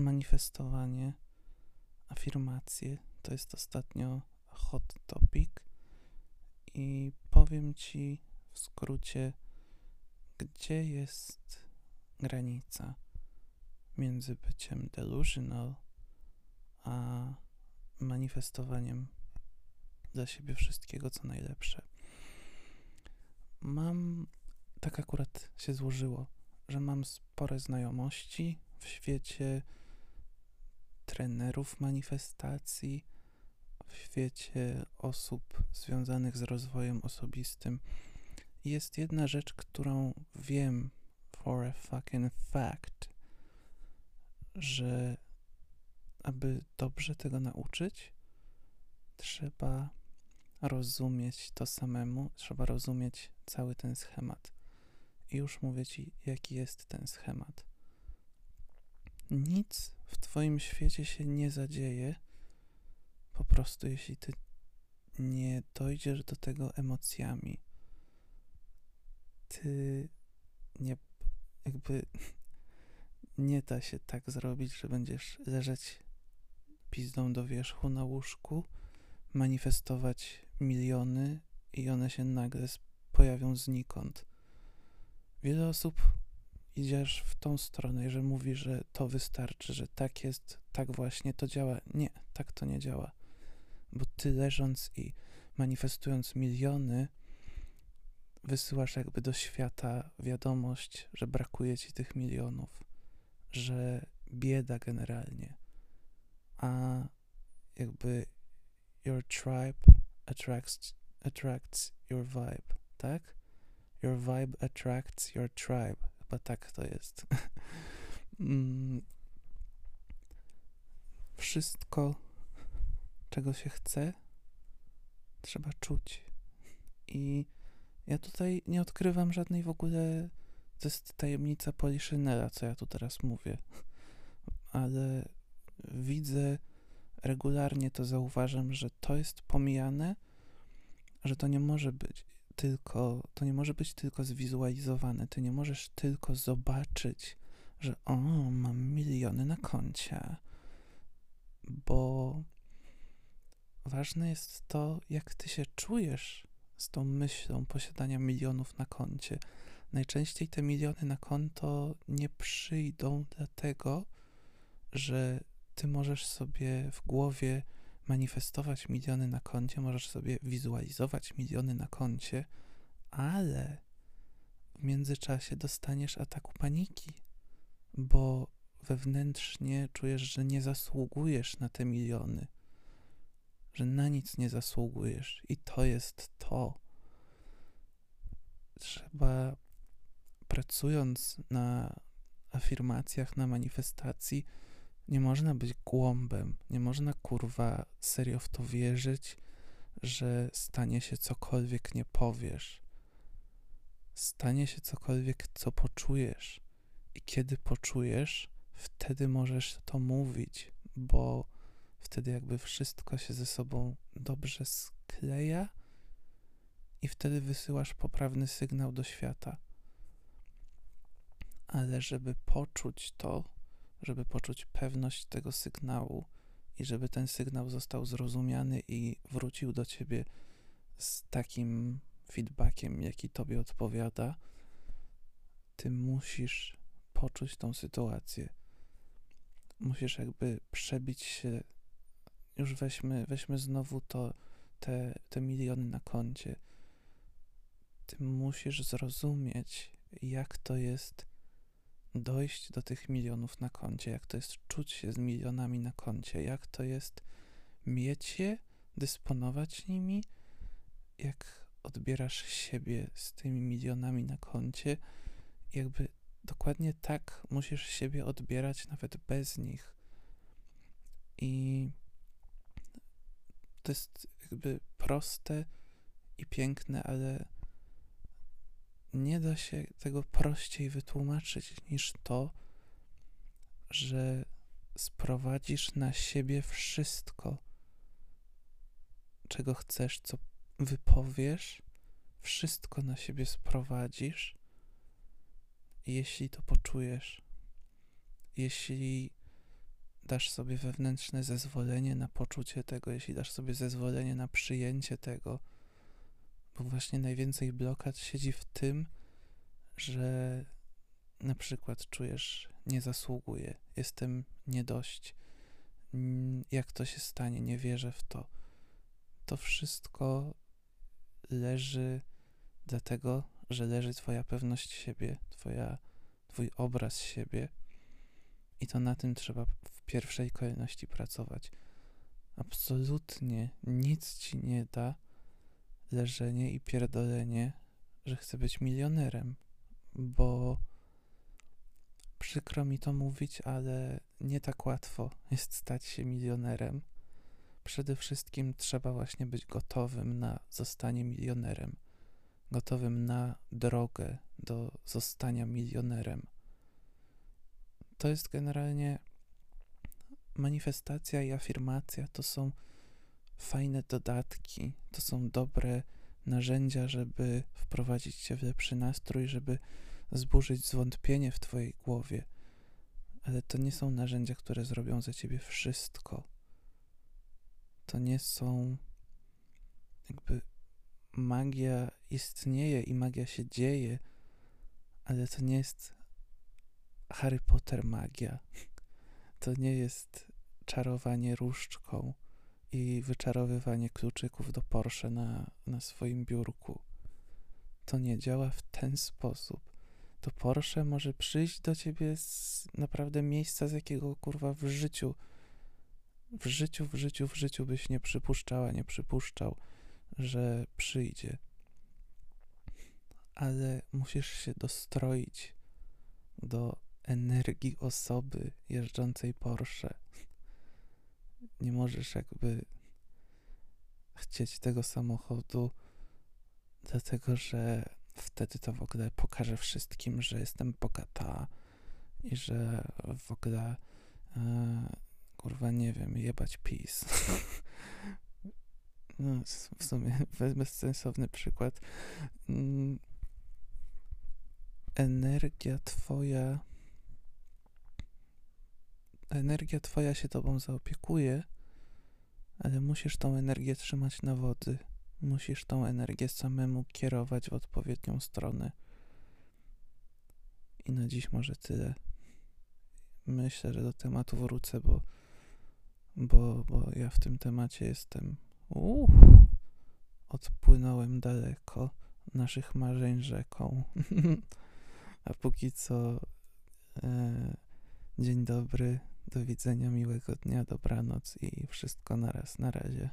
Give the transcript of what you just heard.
manifestowanie, afirmacje to jest ostatnio hot topic i powiem Ci w skrócie, gdzie jest granica między byciem delusional a manifestowaniem dla siebie wszystkiego, co najlepsze. Mam, tak akurat się złożyło, że mam spore znajomości w świecie trenerów manifestacji, w świecie osób związanych z rozwojem osobistym. Jest jedna rzecz, którą wiem for a fucking fact, że aby dobrze tego nauczyć, trzeba rozumieć to samemu, trzeba rozumieć cały ten schemat. I już mówię ci, jaki jest ten schemat. Nic Twoim świecie się nie zadzieje, po prostu jeśli Ty nie dojdziesz do tego emocjami. Ty nie, jakby nie da się tak zrobić, że będziesz leżeć pizdą do wierzchu na łóżku, manifestować miliony i one się nagle pojawią znikąd. Wiele osób idziesz w tą stronę, że mówi, że to wystarczy, że tak jest, tak właśnie to działa. Nie, tak to nie działa. Bo ty leżąc i manifestując miliony, wysyłasz jakby do świata wiadomość, że brakuje ci tych milionów, że bieda generalnie. A jakby your tribe attracts, attracts your vibe, tak? Your vibe attracts your tribe. Chyba tak to jest. Mm. Wszystko, czego się chce, trzeba czuć. I ja tutaj nie odkrywam żadnej w ogóle. To jest tajemnica Poliszynela, co ja tu teraz mówię. Ale widzę regularnie to zauważam, że to jest pomijane, że to nie może być tylko, to nie może być tylko zwizualizowane. Ty nie możesz tylko zobaczyć, że o, mam miliony na koncie, bo ważne jest to, jak ty się czujesz z tą myślą posiadania milionów na koncie. Najczęściej te miliony na konto nie przyjdą dlatego, że ty możesz sobie w głowie manifestować miliony na koncie, możesz sobie wizualizować miliony na koncie, ale w międzyczasie dostaniesz ataku paniki, bo wewnętrznie czujesz, że nie zasługujesz na te miliony, że na nic nie zasługujesz, i to jest to. Trzeba pracując na afirmacjach, na manifestacji, nie można być głąbem, nie można kurwa serio w to wierzyć, że stanie się cokolwiek nie powiesz. Stanie się cokolwiek, co poczujesz. I kiedy poczujesz, wtedy możesz to mówić, bo wtedy jakby wszystko się ze sobą dobrze skleja i wtedy wysyłasz poprawny sygnał do świata. Ale żeby poczuć to, żeby poczuć pewność tego sygnału i żeby ten sygnał został zrozumiany i wrócił do ciebie z takim feedbackiem, jaki tobie odpowiada, ty musisz poczuć tą sytuację. Musisz jakby przebić się. Już weźmy, weźmy znowu to, te, te miliony na koncie. Ty musisz zrozumieć, jak to jest dojść do tych milionów na koncie, jak to jest czuć się z milionami na koncie, jak to jest mieć je, dysponować nimi, jak odbierasz siebie z tymi milionami na koncie, jakby dokładnie tak musisz siebie odbierać nawet bez nich. I to jest jakby proste i piękne, ale nie da się tego prościej wytłumaczyć niż to, że sprowadzisz na siebie wszystko, czego chcesz, co wypowiesz, wszystko na siebie sprowadzisz, jeśli to poczujesz. Jeśli dasz sobie wewnętrzne zezwolenie na poczucie tego, jeśli dasz sobie zezwolenie na przyjęcie tego, właśnie najwięcej blokad siedzi w tym, że na przykład czujesz, nie zasługuję, jestem nie dość, jak to się stanie, nie wierzę w to. To wszystko leży dlatego, że leży Twoja pewność siebie, twoja, Twój obraz siebie, i to na tym trzeba w pierwszej kolejności pracować. Absolutnie nic ci nie da leżenie i pierdolenie, że chcę być milionerem, bo przykro mi to mówić, ale nie tak łatwo jest stać się milionerem. Przede wszystkim trzeba właśnie być gotowym na zostanie milionerem, gotowym na drogę do zostania milionerem. To jest generalnie manifestacja i afirmacja to są fajne dodatki, to są dobre narzędzia, żeby wprowadzić cię w lepszy nastrój, żeby zburzyć zwątpienie w twojej głowie. Ale to nie są narzędzia, które zrobią za ciebie wszystko. To nie są jakby magia istnieje i magia się dzieje, ale to nie jest Harry Potter magia. To nie jest czarowanie różdżką i wyczarowywanie kluczyków do Porsche na, na swoim biurku. To nie działa w ten sposób. To Porsche może przyjść do ciebie z naprawdę miejsca, z jakiego kurwa w życiu, w życiu, w życiu, w życiu byś nie przypuszczała, nie przypuszczał, że przyjdzie. Ale musisz się dostroić do energii osoby jeżdżącej Porsche. Nie możesz jakby chcieć tego samochodu, dlatego że wtedy to w ogóle pokaże wszystkim, że jestem bogata i że w ogóle e, kurwa nie wiem, jebać PiS. no, w sumie bezsensowny przykład. Mm, energia twoja energia twoja się tobą zaopiekuje, ale musisz tą energię trzymać na wody. Musisz tą energię samemu kierować w odpowiednią stronę. I na dziś może tyle. Myślę, że do tematu wrócę, bo, bo, bo ja w tym temacie jestem. Uff, odpłynąłem daleko naszych marzeń rzeką. A póki co, e, dzień dobry, do widzenia, miłego dnia, dobranoc i wszystko naraz. Na razie.